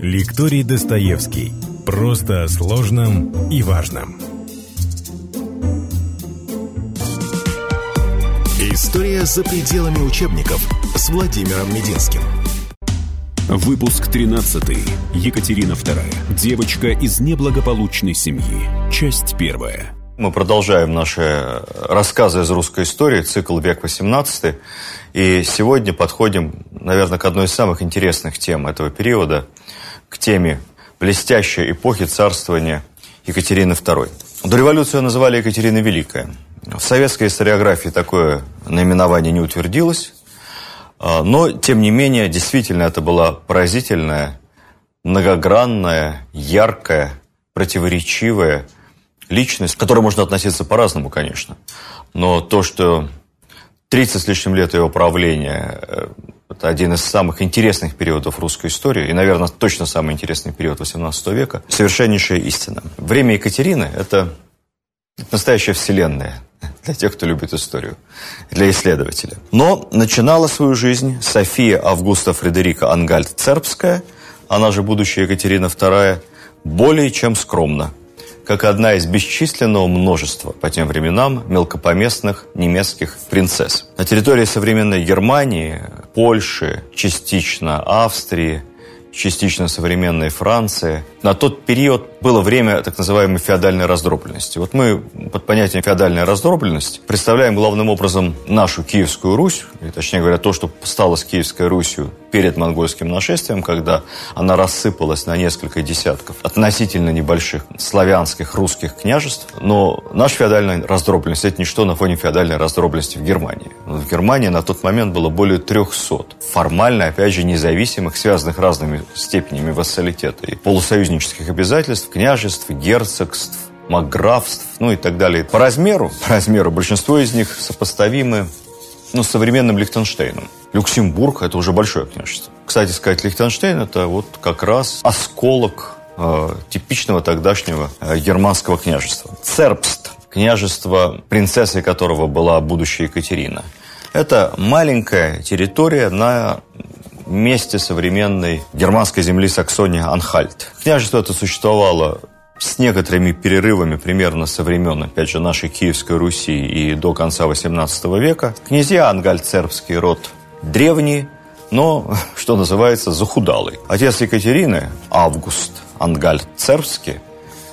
Лекторий Достоевский. Просто о сложном и важном. История за пределами учебников с Владимиром Мединским. Выпуск 13. Екатерина II. Девочка из неблагополучной семьи. Часть первая. Мы продолжаем наши рассказы из русской истории, цикл «Век XVIII». И сегодня подходим, наверное, к одной из самых интересных тем этого периода, к теме блестящей эпохи царствования Екатерины II. До революции ее называли Екатерина Великая. В советской историографии такое наименование не утвердилось, а, но, тем не менее, действительно это была поразительная, многогранная, яркая, противоречивая личность, к которой можно относиться по-разному, конечно. Но то, что 30 с лишним лет его правления э, – это один из самых интересных периодов русской истории, и, наверное, точно самый интересный период XVIII века, совершеннейшая истина. Время Екатерины – это настоящая вселенная для тех, кто любит историю, для исследователя. Но начинала свою жизнь София Августа Фредерика Ангальд-Цербская, она же будущая Екатерина II, более чем скромно, как одна из бесчисленного множества по тем временам мелкопоместных немецких принцесс. На территории современной Германии, Польши, частично Австрии, частично современной Франции. На тот период было время так называемой феодальной раздробленности. Вот мы под понятием феодальная раздробленность представляем главным образом нашу Киевскую Русь, точнее говоря, то, что стало с Киевской Русью перед монгольским нашествием, когда она рассыпалась на несколько десятков относительно небольших славянских русских княжеств. Но наша феодальная раздробленность – это ничто на фоне феодальной раздробленности в Германии. В Германии на тот момент было более 300 формально, опять же, независимых, связанных разными степенями вассалитета и полусоюзнических обязательств, княжеств, герцогств, маграфств, ну и так далее. По размеру, по размеру большинство из них сопоставимы ну, с современным Лихтенштейном. Люксембург – это уже большое княжество. Кстати сказать, Лихтенштейн – это вот как раз осколок э, типичного тогдашнего э, германского княжества. Цербст – княжество, принцессой которого была будущая Екатерина. Это маленькая территория на месте современной германской земли Саксония-Анхальт. Княжество это существовало с некоторыми перерывами примерно со времен, опять же, нашей Киевской Руси и до конца XVIII века. Князья ангальцербский род древний, но, что называется, захудалый. Отец Екатерины, Август Ангальцербский,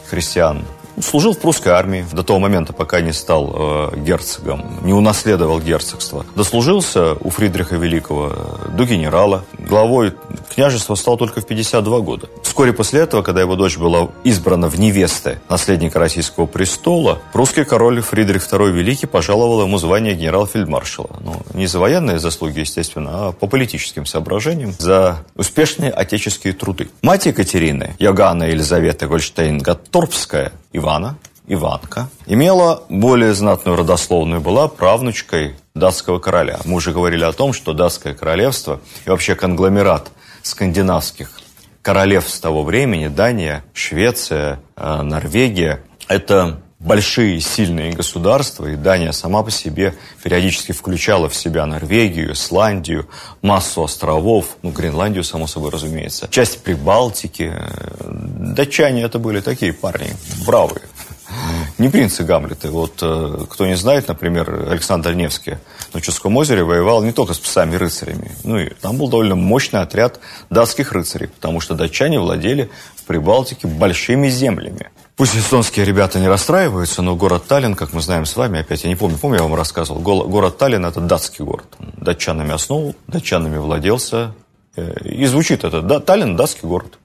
христиан, Служил в прусской армии до того момента, пока не стал э, герцогом, не унаследовал герцогство. Дослужился у Фридриха Великого э, до генерала. Главой княжества стал только в 52 года. Вскоре после этого, когда его дочь была избрана в невесты наследника российского престола, прусский король Фридрих II Великий пожаловал ему звание генерал-фельдмаршала. Ну, не за военные заслуги, естественно, а по политическим соображениям, за успешные отеческие труды. Мать Екатерины, Йоганна Елизавета Гольштейн-Гатторпская, Ивана, Иванка, имела более знатную родословную, была правнучкой датского короля. Мы уже говорили о том, что датское королевство и вообще конгломерат скандинавских королевств того времени, Дания, Швеция, э, Норвегия, это большие сильные государства, и Дания сама по себе периодически включала в себя Норвегию, Исландию, массу островов, ну, Гренландию, само собой, разумеется, часть Прибалтики. Датчане это были такие парни, бравые. Не принцы Гамлеты. Вот э, кто не знает, например, Александр Невский на Чудском озере воевал не только с псами-рыцарями. Ну и там был довольно мощный отряд датских рыцарей, потому что датчане владели в Прибалтике большими землями. Пусть эстонские ребята не расстраиваются, но город Таллин, как мы знаем с вами, опять я не помню, помню, я вам рассказывал, город Таллин – это датский город. Датчанами основу, датчанами владелся. Э, и звучит это, да, Таллин – датский город.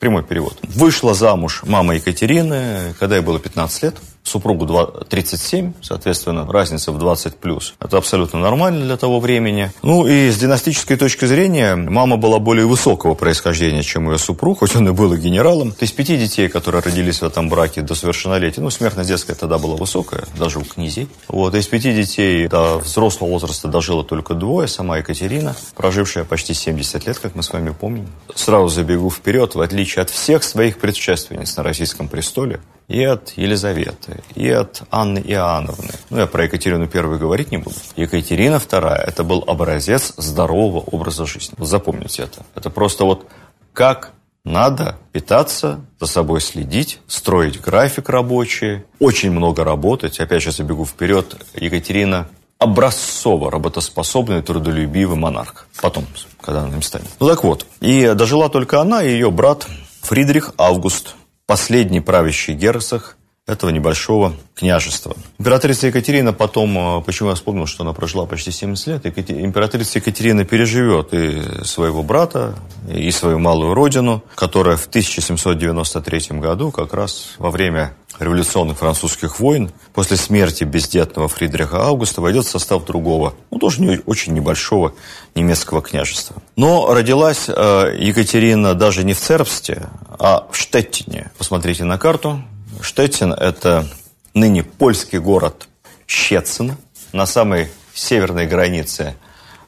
Прямой перевод. Вышла замуж мама Екатерины, когда ей было 15 лет супругу 37, соответственно, разница в 20 плюс. Это абсолютно нормально для того времени. Ну и с династической точки зрения, мама была более высокого происхождения, чем ее супруг, хоть он и был и генералом. То есть пяти детей, которые родились в этом браке до совершеннолетия, ну, смертность детская тогда была высокая, даже у князей. Вот, из пяти детей до взрослого возраста дожило только двое, сама Екатерина, прожившая почти 70 лет, как мы с вами помним. Сразу забегу вперед, в отличие от всех своих предшественниц на российском престоле, и от Елизаветы, и от Анны Иоанновны. Ну, я про Екатерину Первую говорить не буду. Екатерина Вторая – это был образец здорового образа жизни. Вот запомните это. Это просто вот как надо питаться, за собой следить, строить график рабочий, очень много работать. Опять же, забегу вперед, Екатерина образцово работоспособный, трудолюбивый монарх. Потом, когда она им станет. Ну так вот, и дожила только она и ее брат Фридрих Август, последний правящий герцог этого небольшого княжества. Императрица Екатерина потом, э, почему я вспомнил, что она прожила почти 70 лет, императрица Екатерина переживет и своего брата, и свою малую родину, которая в 1793 году, как раз во время революционных французских войн, после смерти бездетного Фридриха Августа, войдет в состав другого, ну, тоже не, очень небольшого немецкого княжества. Но родилась э, Екатерина даже не в Цербсте, а в Штеттине. Посмотрите на карту, Штеттин – это ныне польский город Щецин на самой северной границе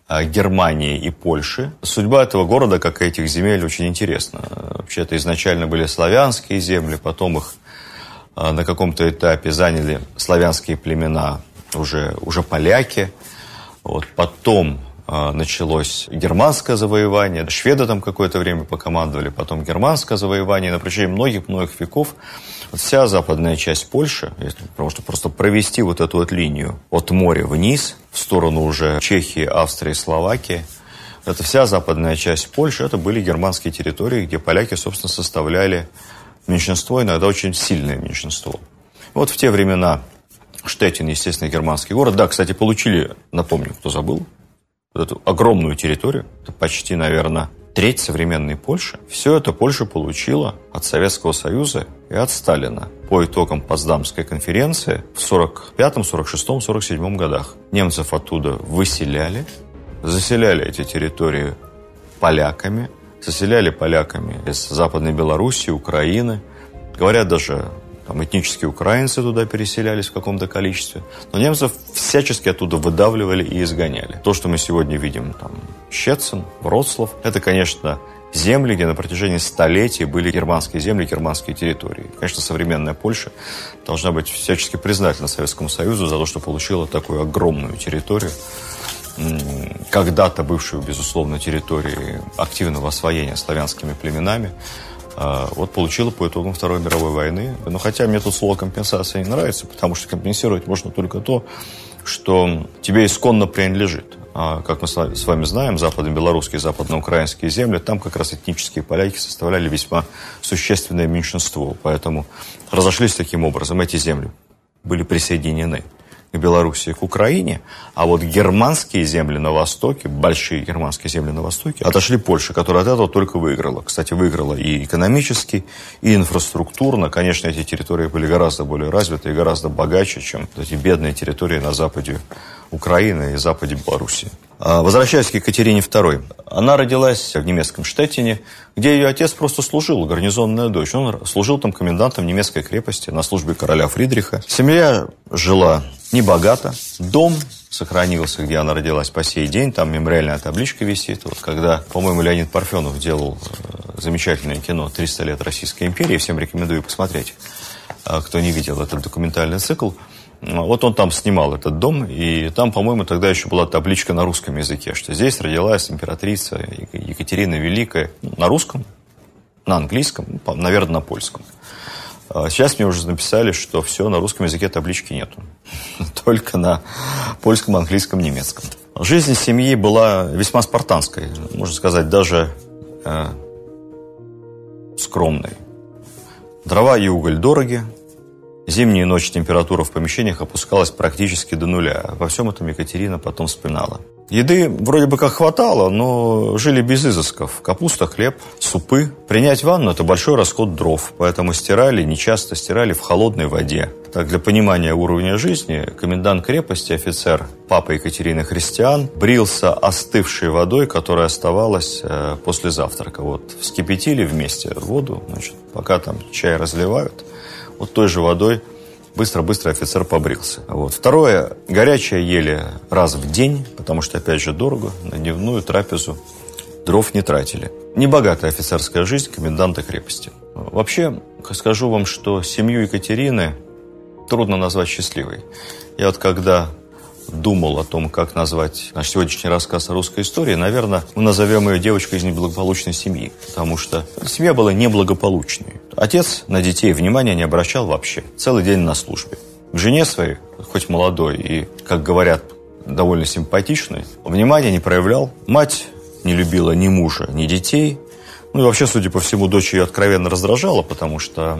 а, Германии и Польши. Судьба этого города, как и этих земель, очень интересна. Вообще, это изначально были славянские земли, потом их а, на каком-то этапе заняли славянские племена, уже, уже поляки. Вот. Потом началось германское завоевание, шведы там какое-то время покомандовали, потом германское завоевание. На протяжении многих-многих веков вся западная часть Польши, если просто, просто провести вот эту вот линию от моря вниз, в сторону уже Чехии, Австрии, Словакии, это вся западная часть Польши, это были германские территории, где поляки, собственно, составляли меньшинство, иногда очень сильное меньшинство. Вот в те времена Штеттин, естественно, германский город. Да, кстати, получили, напомню, кто забыл, вот эту огромную территорию. Это почти, наверное, треть современной Польши, все это Польша получила от Советского Союза и от Сталина по итогам Потсдамской конференции в 45-м, 46-м, 47-м годах. Немцев оттуда выселяли, заселяли эти территории поляками, заселяли поляками из Западной Белоруссии, Украины. Говорят, даже там этнические украинцы туда переселялись в каком-то количестве. Но немцев всячески оттуда выдавливали и изгоняли. То, что мы сегодня видим, там, Щецин, Вроцлав, это, конечно, земли, где на протяжении столетий были германские земли, германские территории. Конечно, современная Польша должна быть всячески признательна Советскому Союзу за то, что получила такую огромную территорию, когда-то бывшую, безусловно, территорией активного освоения славянскими племенами, вот получила по итогам Второй мировой войны. Но хотя мне тут слово компенсация не нравится, потому что компенсировать можно только то, что тебе исконно принадлежит. А, как мы с вами знаем, западно-белорусские, западно-украинские земли, там как раз этнические поляки составляли весьма существенное меньшинство. Поэтому разошлись таким образом эти земли, были присоединены к Белоруссии, к Украине, а вот германские земли на Востоке, большие германские земли на Востоке, отошли Польше, которая от этого только выиграла. Кстати, выиграла и экономически, и инфраструктурно. Конечно, эти территории были гораздо более развиты и гораздо богаче, чем эти бедные территории на западе Украины и западе Белоруссии. А, возвращаясь к Екатерине II. Она родилась в немецком Штеттине, где ее отец просто служил, гарнизонная дочь. Он служил там комендантом немецкой крепости на службе короля Фридриха. Семья жила небогато. Дом сохранился, где она родилась по сей день. Там мемориальная табличка висит. Вот когда, по-моему, Леонид Парфенов делал э, замечательное кино «300 лет Российской империи», всем рекомендую посмотреть, а, кто не видел этот документальный цикл. Вот он там снимал этот дом, и там, по-моему, тогда еще была табличка на русском языке, что здесь родилась императрица Екатерина Великая на русском, на английском, наверное, на польском. А сейчас мне уже написали, что все, на русском языке таблички нету. Только на польском, английском, немецком. Жизнь семьи была весьма спартанской, можно сказать, даже э, скромной. Дрова и уголь дороги, Зимние ночи температура в помещениях опускалась практически до нуля. Во всем этом Екатерина потом вспоминала. Еды вроде бы как хватало, но жили без изысков. Капуста, хлеб, супы. Принять ванну – это большой расход дров, поэтому стирали, нечасто стирали в холодной воде. Так, для понимания уровня жизни, комендант крепости, офицер, папа Екатерины Христиан, брился остывшей водой, которая оставалась э, после завтрака. Вот вскипятили вместе воду, значит, пока там чай разливают – вот той же водой быстро-быстро офицер побрился. Вот. Второе, горячее ели раз в день, потому что, опять же, дорого, на дневную трапезу дров не тратили. Небогатая офицерская жизнь коменданта крепости. Вообще, скажу вам, что семью Екатерины трудно назвать счастливой. Я вот когда думал о том, как назвать наш сегодняшний рассказ о русской истории, наверное, мы назовем ее девочкой из неблагополучной семьи, потому что семья была неблагополучной. Отец на детей внимания не обращал вообще, целый день на службе. К жене своей, хоть молодой и, как говорят, довольно симпатичной, внимания не проявлял. Мать не любила ни мужа, ни детей. Ну и вообще, судя по всему, дочь ее откровенно раздражала, потому что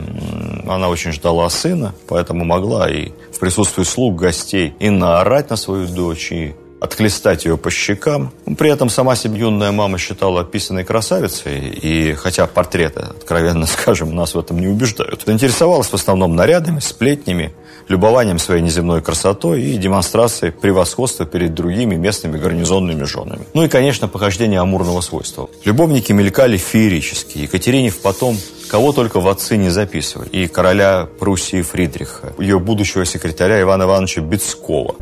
она очень ждала сына, поэтому могла и в присутствии слуг, гостей и наорать на свою дочь, и отхлестать ее по щекам. При этом сама себе юная мама считала описанной красавицей, и хотя портреты, откровенно скажем, нас в этом не убеждают, интересовалась в основном нарядами, сплетнями, любованием своей неземной красотой и демонстрацией превосходства перед другими местными гарнизонными женами. Ну и, конечно, похождение амурного свойства. Любовники мелькали феерически. Екатерине потом кого только в отцы не записывали. И короля Пруссии Фридриха, ее будущего секретаря Ивана Ивановича Бецкова.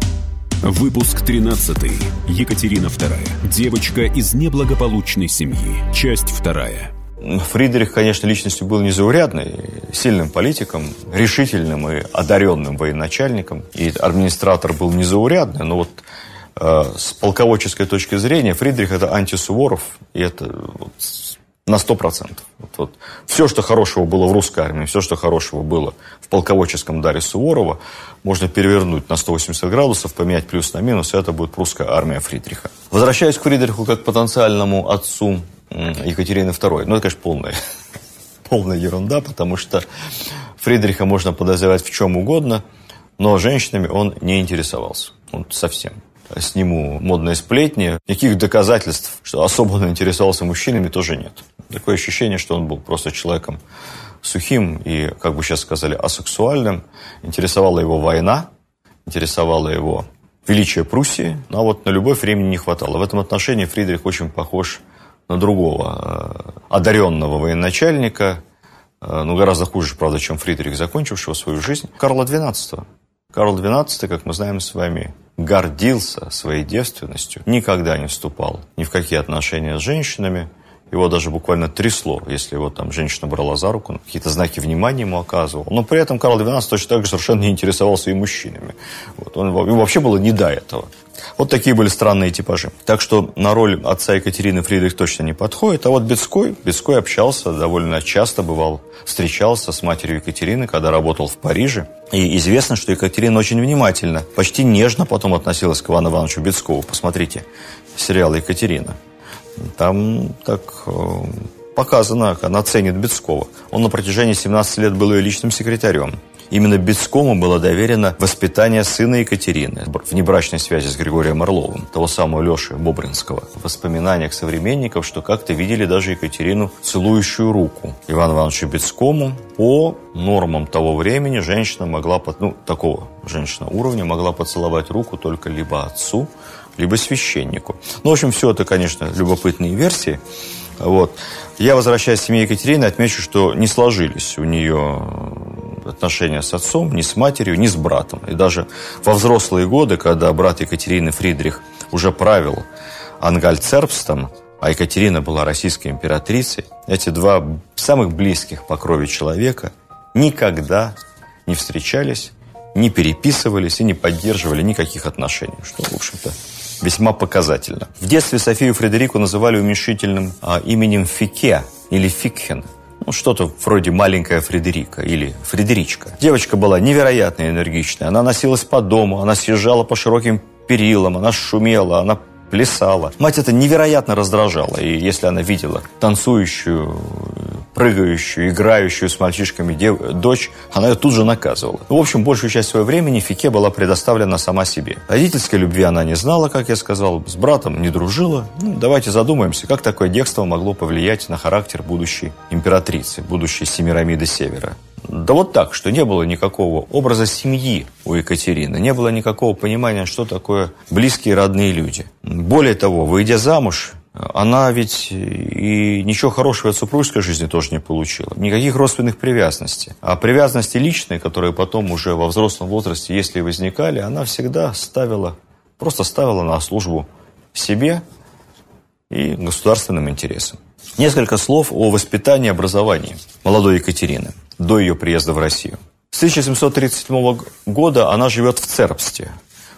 Выпуск 13. Екатерина II. Девочка из неблагополучной семьи. Часть 2. Фридрих, конечно, личностью был незаурядной, сильным политиком, решительным и одаренным военачальником. И администратор был незаурядный, но вот э, с полководческой точки зрения Фридрих это антисуворов, и это вот, на сто процентов. Вот, вот. Все, что хорошего было в русской армии, все, что хорошего было в полководческом даре Суворова, можно перевернуть на 180 градусов, поменять плюс на минус, и это будет прусская армия Фридриха. Возвращаясь к Фридриху как потенциальному отцу Екатерины II, ну, это, конечно, полная, полная ерунда, потому что Фридриха можно подозревать в чем угодно, но женщинами он не интересовался. Он совсем сниму модные сплетни. Никаких доказательств, что особо он интересовался мужчинами, тоже нет. Такое ощущение, что он был просто человеком сухим и, как бы сейчас сказали, асексуальным. Интересовала его война, интересовала его величие Пруссии, но вот на любовь времени не хватало. В этом отношении Фридрих очень похож на другого э, одаренного военачальника, э, ну, гораздо хуже, правда, чем Фридрих, закончившего свою жизнь, Карла XII. Карл XII, как мы знаем с вами, гордился своей девственностью, никогда не вступал ни в какие отношения с женщинами, его даже буквально трясло, если его там женщина брала за руку, какие-то знаки внимания ему оказывал. Но при этом Карл XII точно так же совершенно не интересовался и мужчинами. Вот. Он, ему вообще было не до этого. Вот такие были странные типажи. Так что на роль отца Екатерины Фридрих точно не подходит. А вот Бецкой, Бецкой общался довольно часто, бывал, встречался с матерью Екатерины, когда работал в Париже. И известно, что Екатерина очень внимательно, почти нежно потом относилась к Ивану Ивановичу Бецкову. Посмотрите сериал «Екатерина». Там так э, показано, как она ценит Бецкова. Он на протяжении 17 лет был ее личным секретарем. Именно Бецкому было доверено воспитание сына Екатерины в небрачной связи с Григорием Орловым, того самого Леши Бобринского. В воспоминаниях современников, что как-то видели даже Екатерину целующую руку Ивану Ивановичу Бецкому. По нормам того времени женщина могла, ну, такого женщина уровня могла поцеловать руку только либо отцу, либо священнику. Ну, в общем, все это, конечно, любопытные версии. Вот. Я, возвращаясь к семье Екатерины, отмечу, что не сложились у нее отношения с отцом, ни с матерью, ни с братом. И даже во взрослые годы, когда брат Екатерины Фридрих уже правил Ангальцербстом, а Екатерина была российской императрицей, эти два самых близких по крови человека никогда не встречались, не переписывались и не поддерживали никаких отношений, что, в общем-то, весьма показательно. В детстве Софию Фредерику называли уменьшительным а, именем Фике или Фикхен. Ну, что-то вроде маленькая Фредерика или Фредеричка. Девочка была невероятно энергичная. Она носилась по дому, она съезжала по широким перилам, она шумела, она плясала. Мать это невероятно раздражала. И если она видела танцующую, прыгающую, играющую с мальчишками дев... дочь, она ее тут же наказывала. В общем, большую часть своего времени Фике была предоставлена сама себе. Родительской любви она не знала, как я сказал, с братом не дружила. Ну, давайте задумаемся, как такое детство могло повлиять на характер будущей императрицы, будущей Семирамиды Севера. Да вот так, что не было никакого образа семьи у Екатерины, не было никакого понимания, что такое близкие родные люди. Более того, выйдя замуж, она ведь и ничего хорошего от супружеской жизни тоже не получила. Никаких родственных привязанностей. А привязанности личные, которые потом уже во взрослом возрасте, если возникали, она всегда ставила, просто ставила на службу себе и государственным интересам. Несколько слов о воспитании и образовании молодой Екатерины до ее приезда в Россию. С 1737 года она живет в Цербсте.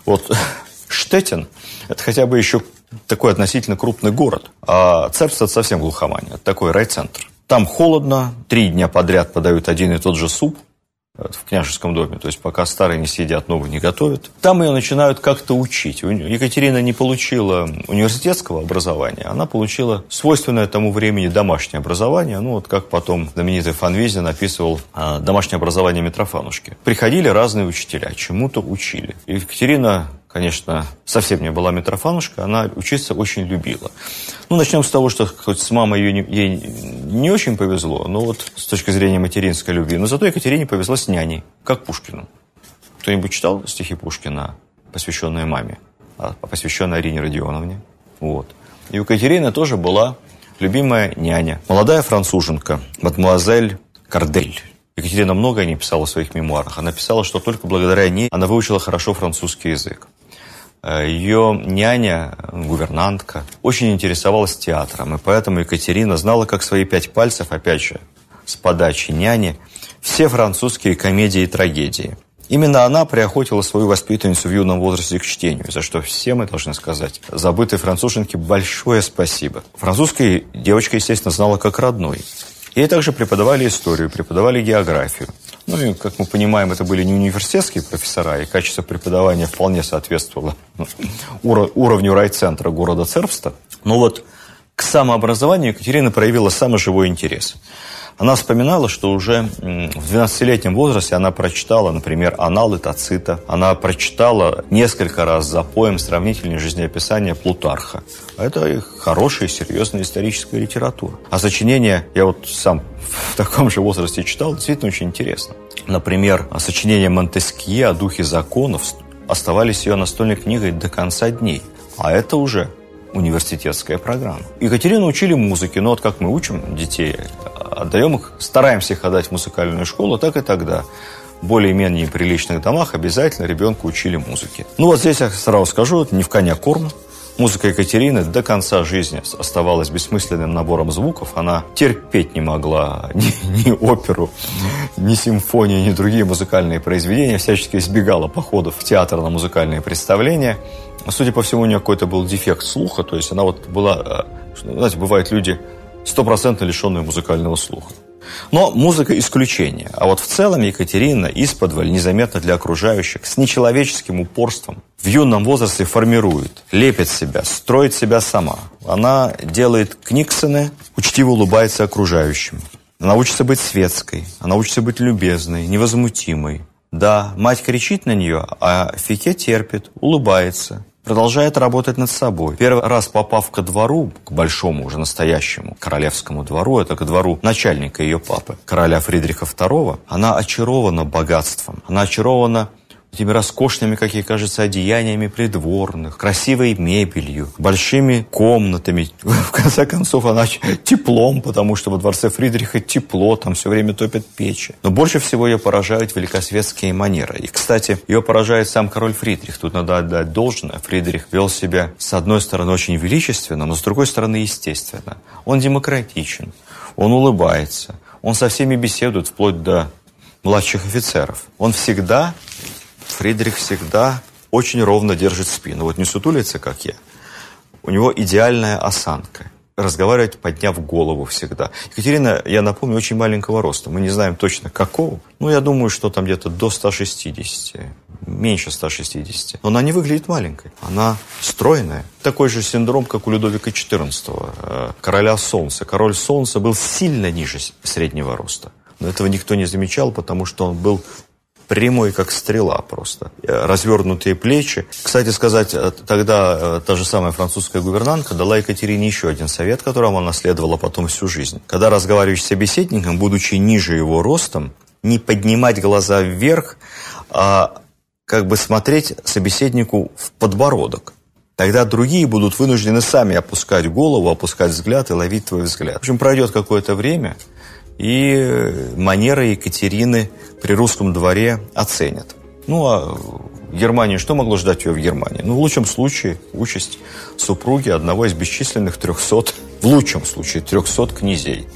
Вот Штетин – это хотя бы еще такой относительно крупный город. А Цербст – это совсем глухомания. Такой райцентр. Там холодно, три дня подряд подают один и тот же суп – в княжеском доме, то есть пока старые не съедят, новые не готовят. Там ее начинают как-то учить. Екатерина не получила университетского образования, она получила свойственное тому времени домашнее образование, ну вот как потом знаменитый Фанвизин описывал а, домашнее образование Митрофанушки. Приходили разные учителя, чему-то учили. Екатерина конечно, совсем не была Митрофанушка, она учиться очень любила. Ну, начнем с того, что хоть с мамой ее не, ей не очень повезло, но вот с точки зрения материнской любви. Но зато Екатерине повезло с няней, как Пушкину. Кто-нибудь читал стихи Пушкина, посвященные маме, а посвященные Арине Родионовне? Вот. И у Екатерины тоже была любимая няня, молодая француженка, мадемуазель Кардель. Екатерина многое не писала в своих мемуарах. Она писала, что только благодаря ней она выучила хорошо французский язык. Ее няня, гувернантка, очень интересовалась театром, и поэтому Екатерина знала, как свои пять пальцев, опять же, с подачи няни, все французские комедии и трагедии. Именно она приохотила свою воспитанницу в юном возрасте к чтению, за что все мы должны сказать забытой француженке большое спасибо. Французская девочка, естественно, знала как родной. Ей также преподавали историю, преподавали географию. Ну и, как мы понимаем, это были не университетские профессора, и качество преподавания вполне соответствовало ну, уровню райцентра города Цербста. Но вот к самообразованию Екатерина проявила самый живой интерес – она вспоминала, что уже в 12-летнем возрасте она прочитала, например, «Аналы Тацита». Она прочитала несколько раз за поем сравнительное жизнеописание Плутарха. Это хорошая, серьезная историческая литература. А сочинение, я вот сам в таком же возрасте читал, действительно очень интересно. Например, сочинение Монтескье о духе законов оставались ее настольной книгой до конца дней. А это уже университетская программа. Екатерину учили музыке, но вот как мы учим детей, отдаем их, стараемся их отдать в музыкальную школу, так и тогда в более-менее приличных домах обязательно ребенку учили музыке. Ну вот здесь я сразу скажу, это не в коня корм. Музыка Екатерины до конца жизни оставалась бессмысленным набором звуков. Она терпеть не могла ни, ни оперу, ни симфонии, ни другие музыкальные произведения. Всячески избегала походов в театр на музыкальные представления. Судя по всему, у нее какой-то был дефект слуха. То есть она вот была... Э, знаете, бывают люди стопроцентно лишенные музыкального слуха. Но музыка исключение. А вот в целом Екатерина исподволь, незаметно для окружающих, с нечеловеческим упорством в юном возрасте формирует, лепит себя, строит себя сама. Она делает книксоны, учтиво улыбается окружающим. Она учится быть светской, она учится быть любезной, невозмутимой. Да, мать кричит на нее, а Фике терпит, улыбается, продолжает работать над собой. Первый раз попав ко двору, к большому уже настоящему королевскому двору, это к двору начальника ее папы, короля Фридриха II, она очарована богатством, она очарована этими роскошными, как ей кажется, одеяниями придворных, красивой мебелью, большими комнатами. В конце концов, она теплом, потому что во дворце Фридриха тепло, там все время топят печи. Но больше всего ее поражают великосветские манеры. И, кстати, ее поражает сам король Фридрих. Тут надо отдать должное. Фридрих вел себя, с одной стороны, очень величественно, но с другой стороны, естественно. Он демократичен, он улыбается, он со всеми беседует, вплоть до младших офицеров. Он всегда Фридрих всегда очень ровно держит спину. Вот не сутулится, как я. У него идеальная осанка. Разговаривать, подняв голову всегда. Екатерина, я напомню, очень маленького роста. Мы не знаем точно какого. Ну, я думаю, что там где-то до 160. Меньше 160. Но она не выглядит маленькой. Она стройная. Такой же синдром, как у Людовика XIV, э, короля Солнца. Король Солнца был сильно ниже среднего роста. Но этого никто не замечал, потому что он был прямой, как стрела просто. Э, развернутые плечи. Кстати сказать, э, тогда э, та же самая французская гувернантка дала Екатерине еще один совет, которому она следовала потом всю жизнь. Когда разговариваешь с собеседником, будучи ниже его ростом, не поднимать глаза вверх, а как бы смотреть собеседнику в подбородок. Тогда другие будут вынуждены сами опускать голову, опускать взгляд и ловить твой взгляд. В общем, пройдет какое-то время, и манеры Екатерины при русском дворе оценят. Ну, а Германии, что могло ждать ее в Германии? Ну, в лучшем случае, участь супруги одного из бесчисленных трехсот, в лучшем случае, трехсот князей.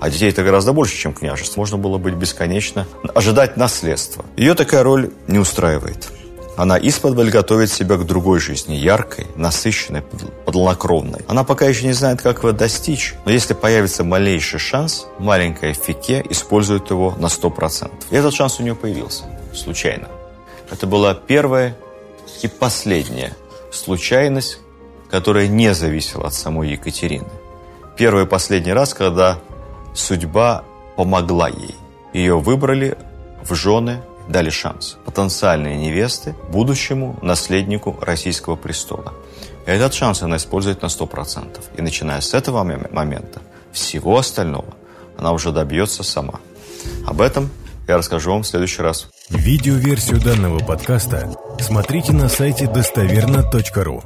А детей это гораздо больше, чем княжество. Можно было быть бесконечно, ожидать наследства. Ее такая роль не устраивает. Она исподволь готовит себя к другой жизни, яркой, насыщенной, подлокровной. Она пока еще не знает, как его достичь, но если появится малейший шанс, маленькая Фике использует его на 100%. И этот шанс у нее появился, случайно. Это была первая и последняя случайность, которая не зависела от самой Екатерины. Первый и последний раз, когда судьба помогла ей. Ее выбрали в жены, дали шанс. Потенциальные невесты будущему наследнику российского престола. Этот шанс она использует на 100%. И начиная с этого момента, всего остального она уже добьется сама. Об этом я расскажу вам в следующий раз. Видеоверсию данного подкаста смотрите на сайте достоверно.ру.